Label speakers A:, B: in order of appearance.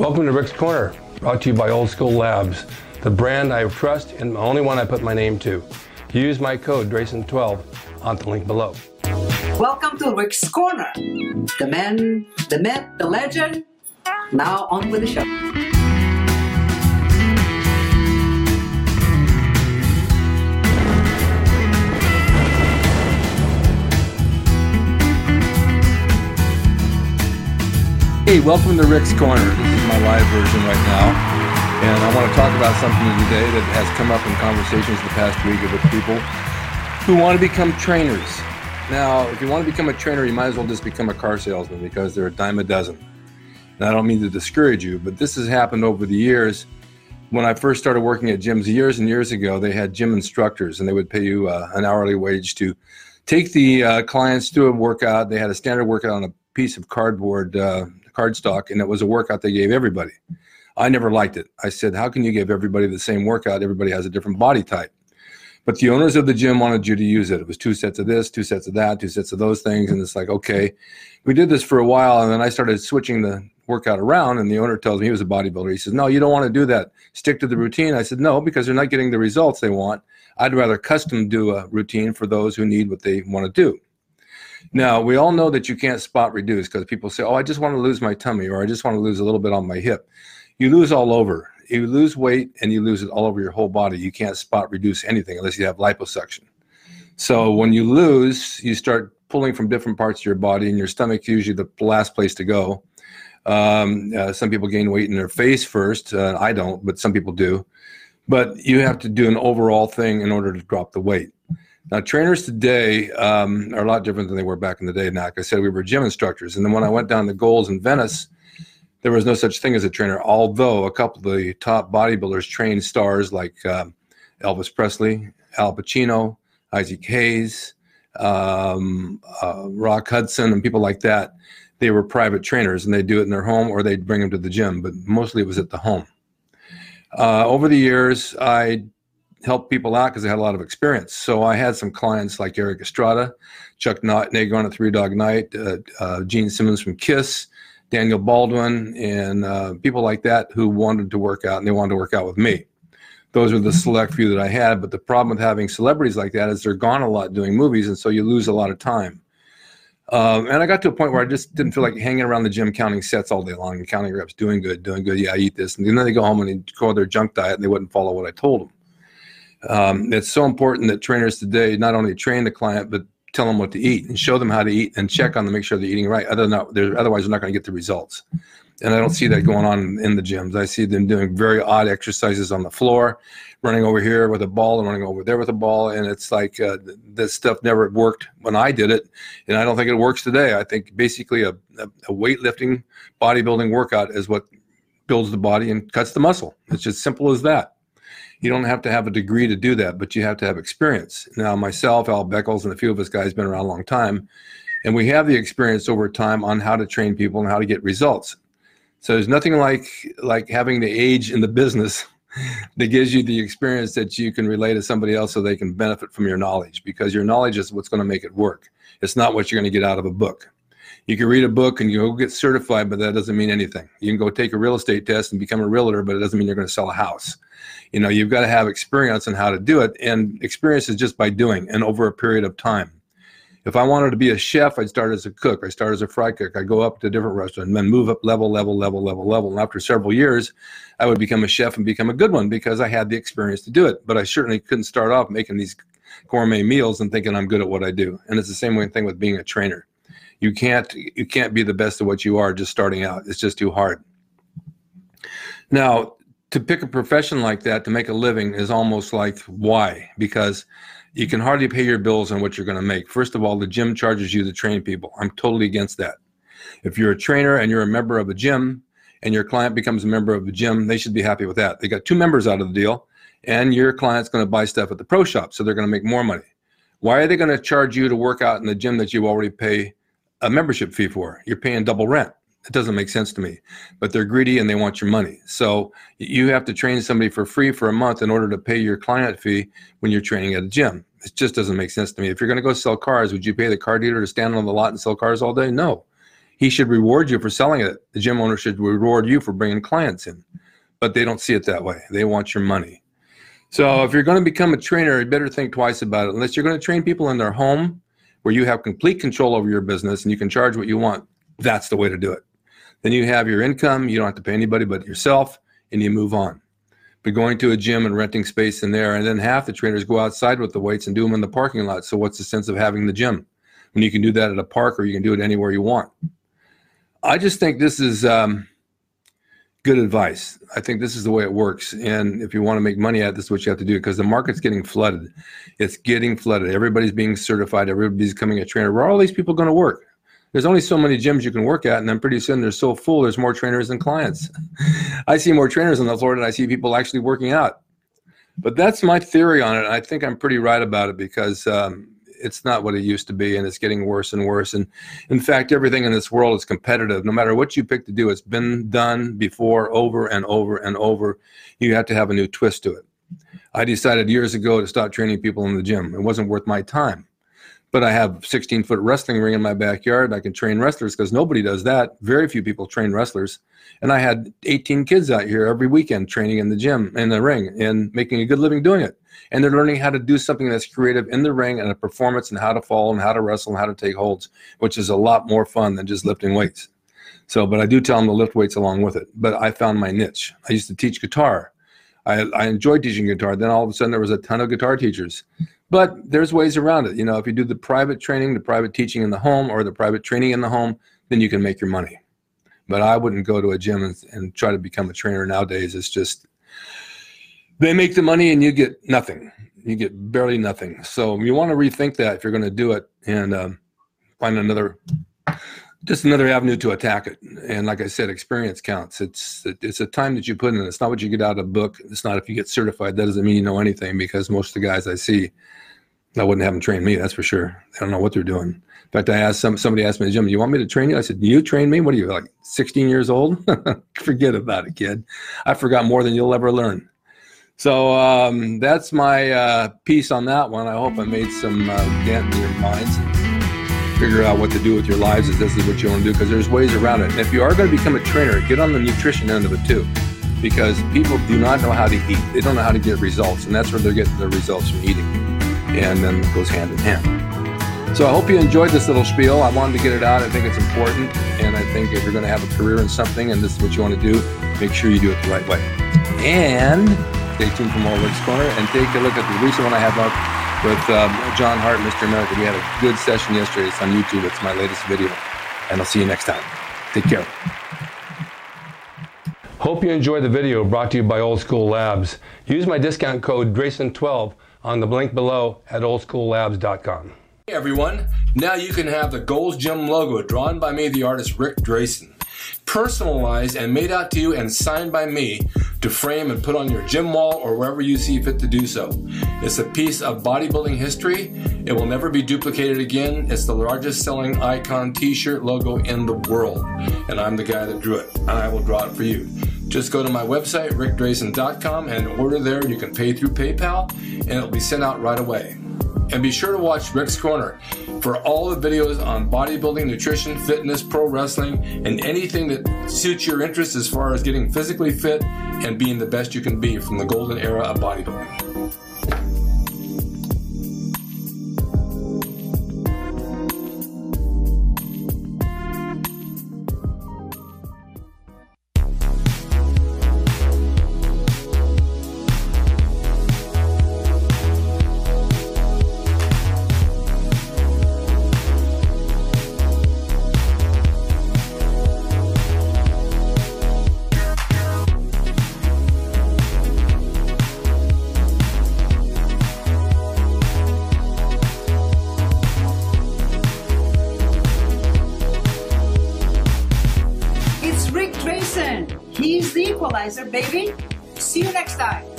A: Welcome to Rick's Corner, brought to you by Old School Labs, the brand I trust and the only one I put my name to. Use my code DRASIN12 on the link below.
B: Welcome to Rick's Corner. The man, the myth, the legend. Now on with the show.
A: Hey, welcome to Rick's Corner. This is my live version right now. And I want to talk about something today that has come up in conversations the past week with people who want to become trainers. Now, if you want to become a trainer, you might as well just become a car salesman because they're a dime a dozen. And I don't mean to discourage you, but this has happened over the years. When I first started working at gyms years and years ago, they had gym instructors and they would pay you uh, an hourly wage to take the uh, clients through a workout. They had a standard workout on a piece of cardboard uh, cardstock, and it was a workout they gave everybody. I never liked it. I said, How can you give everybody the same workout? Everybody has a different body type. But the owners of the gym wanted you to use it. It was two sets of this, two sets of that, two sets of those things. And it's like, okay, we did this for a while. And then I started switching the workout around. And the owner tells me he was a bodybuilder. He says, No, you don't want to do that. Stick to the routine. I said, No, because they're not getting the results they want. I'd rather custom do a routine for those who need what they want to do. Now, we all know that you can't spot reduce because people say, oh, I just want to lose my tummy or I just want to lose a little bit on my hip. You lose all over. You lose weight and you lose it all over your whole body. You can't spot reduce anything unless you have liposuction. So when you lose, you start pulling from different parts of your body, and your stomach is usually the last place to go. Um, uh, some people gain weight in their face first. Uh, I don't, but some people do. But you have to do an overall thing in order to drop the weight. Now, trainers today um, are a lot different than they were back in the day. Now, like I said, we were gym instructors. And then when I went down to Gold's in Venice, there was no such thing as a trainer, although a couple of the top bodybuilders trained stars like uh, Elvis Presley, Al Pacino, Isaac Hayes, um, uh, Rock Hudson, and people like that. They were private trainers and they'd do it in their home or they'd bring them to the gym, but mostly it was at the home. Uh, over the years, I help people out because I had a lot of experience. So I had some clients like Erik Estrada, Chuck Negron at Three Dog Night, uh, uh, Gene Simmons from Kiss, Daniel Baldwin, and uh, people like that who wanted to work out and they wanted to work out with me. Those are the select few that I had. But the problem with having celebrities like that is they're gone a lot doing movies, and so you lose a lot of time. Um, and I got to a point where I just didn't feel like hanging around the gym counting sets all day long and counting reps, doing good, doing good. Yeah, I eat this. And then they go home and they go on their junk diet and they wouldn't follow what I told them. Um, it's so important that trainers today not only train the client but tell them what to eat and show them how to eat and check on them, make sure they're eating right. Other than that, they're, otherwise, they're not going to get the results. And I don't see that going on in the gyms. I see them doing very odd exercises on the floor, running over here with a ball and running over there with a ball. And it's like uh, this stuff never worked when I did it. And I don't think it works today. I think basically a, a, a weightlifting, bodybuilding workout is what builds the body and cuts the muscle. It's just simple as that. You don't have to have a degree to do that, but you have to have experience. Now, myself, Al Beckles, and a few of us guys been around a long time, and we have the experience over time on how to train people and how to get results. So there's nothing like like having the age in the business that gives you the experience that you can relay to somebody else so they can benefit from your knowledge because your knowledge is what's going to make it work. It's not what you're going to get out of a book. You can read a book and you go get certified, but that doesn't mean anything. You can go take a real estate test and become a realtor, but it doesn't mean you're going to sell a house you know you've got to have experience on how to do it and experience is just by doing and over a period of time. If i wanted to be a chef i'd start as a cook i start as a fry cook i go up to different restaurants and then move up level level level level level and after several years i would become a chef and become a good one because i had the experience to do it but i certainly couldn't start off making these gourmet meals and thinking i'm good at what i do and it's the same thing with being a trainer. You can't you can't be the best at what you are just starting out it's just too hard. Now to pick a profession like that to make a living is almost like why? Because you can hardly pay your bills on what you're going to make. First of all, the gym charges you to train people. I'm totally against that. If you're a trainer and you're a member of a gym and your client becomes a member of the gym, they should be happy with that. They got two members out of the deal and your client's going to buy stuff at the pro shop, so they're going to make more money. Why are they going to charge you to work out in the gym that you already pay a membership fee for? You're paying double rent it doesn't make sense to me but they're greedy and they want your money so you have to train somebody for free for a month in order to pay your client fee when you're training at a gym it just doesn't make sense to me if you're going to go sell cars would you pay the car dealer to stand on the lot and sell cars all day no he should reward you for selling it. The gym owner should reward you for bringing clients in, but they don't see it that way. They want your money. So if you're going to become a trainer, you better think twice about it. Unless you're going to train people in their home where you have complete control over your business and you can charge what you want, that's the way to do it. Then you have your income, you don't have to pay anybody but yourself, and you move on. But going to a gym and renting space in there, and then half the trainers go outside with the weights and do them in the parking lot. So what's the sense of having the gym when you can do that at a park or you can do it anywhere you want? I just think this is um, good advice. I think this is the way it works. And if you want to make money at this, is what you have to do because the market's getting flooded. It's getting flooded. Everybody's being certified. Everybody's becoming a trainer. Where are all these people going to work? There's only so many gyms you can work at, and then pretty soon they're so full. There's more trainers than clients. I see more trainers on the floor than I see people actually working out. But that's my theory on it. I think I'm pretty right about it because um, it's not what it used to be and it's getting worse and worse and in fact everything in this world is competitive no matter what you pick to do it's been done before over and over and over you have to have a new twist to it i decided years ago to stop training people in the gym it wasn't worth my time but I have 16 foot wrestling ring in my backyard. I can train wrestlers because nobody does that. Very few people train wrestlers. And I had 18 kids out here every weekend training in the gym, in the ring, and making a good living doing it. And they're learning how to do something that's creative in the ring and a performance and how to fall and how to wrestle and how to take holds, which is a lot more fun than just lifting weights. So, but I do tell them to lift weights along with it. But I found my niche. I used to teach guitar. I, I enjoyed teaching guitar. Then all of a sudden there was a ton of guitar teachers. But there's ways around it. You know, if you do the private training, the private teaching in the home, or the private training in the home, then you can make your money. But I wouldn't go to a gym and, and try to become a trainer nowadays. It's just they make the money and you get nothing. You get barely nothing. So you want to rethink that if you're going to do it and um, find another just another avenue to attack it. And like I said, experience counts. It's it's a time that you put in. It's not what you get out of a book. It's not if you get certified. That doesn't mean you know anything because most of the guys I see, I wouldn't have them train me. That's for sure. They don't know what they're doing. In fact, I asked some somebody asked me "Do you want me to train you?" I said, you train me? What are you like, 16 years old? Forget about it, kid. I forgot more than you'll ever learn." So um, that's my uh, piece on that one. I hope I made some uh, dent in your minds figure out what to do with your lives if this is what you want to do because there's ways around it. And if you are going to become a trainer, get on the nutrition end of it too because people do not know how to eat. They don't know how to get results, and that's where they're getting their results from eating. And then it goes hand in hand. So I hope you enjoyed this little spiel. I wanted to get it out. I think it's important. And I think if you're going to have a career in something and this is what you want to do, make sure you do it the right way. And stay tuned for more Rick's Corner and take a look at the recent one I have up with um, John Hart, Mr. America. We had a good session yesterday. It's on YouTube. It's my latest video. And I'll see you next time. Take care.
C: Hope you enjoyed the video brought to you by Old School Labs. Use my discount code Drasin12 on the link below at oldschoollabs.com.
A: Hey everyone, now you can have the Gold's Gym logo drawn by me, the artist Rick Drasin personalized and made out to you and signed by me to frame and put on your gym wall or wherever you see fit to do so. It's a piece of bodybuilding history. It will never be duplicated again. It's the largest selling icon t shirt logo in the world. And I'm the guy that drew it, and I will draw it for you. Just go to my website, rickdrasin.com, and order there. You can pay through PayPal, and it'll be sent out right away. And be sure to watch Rick's Corner for all the videos on bodybuilding, nutrition, fitness, pro wrestling, and anything that suits your interest as far as getting physically fit and being the best you can be from the golden era of bodybuilding.
B: Jason, he's the equalizer, baby. See you next time.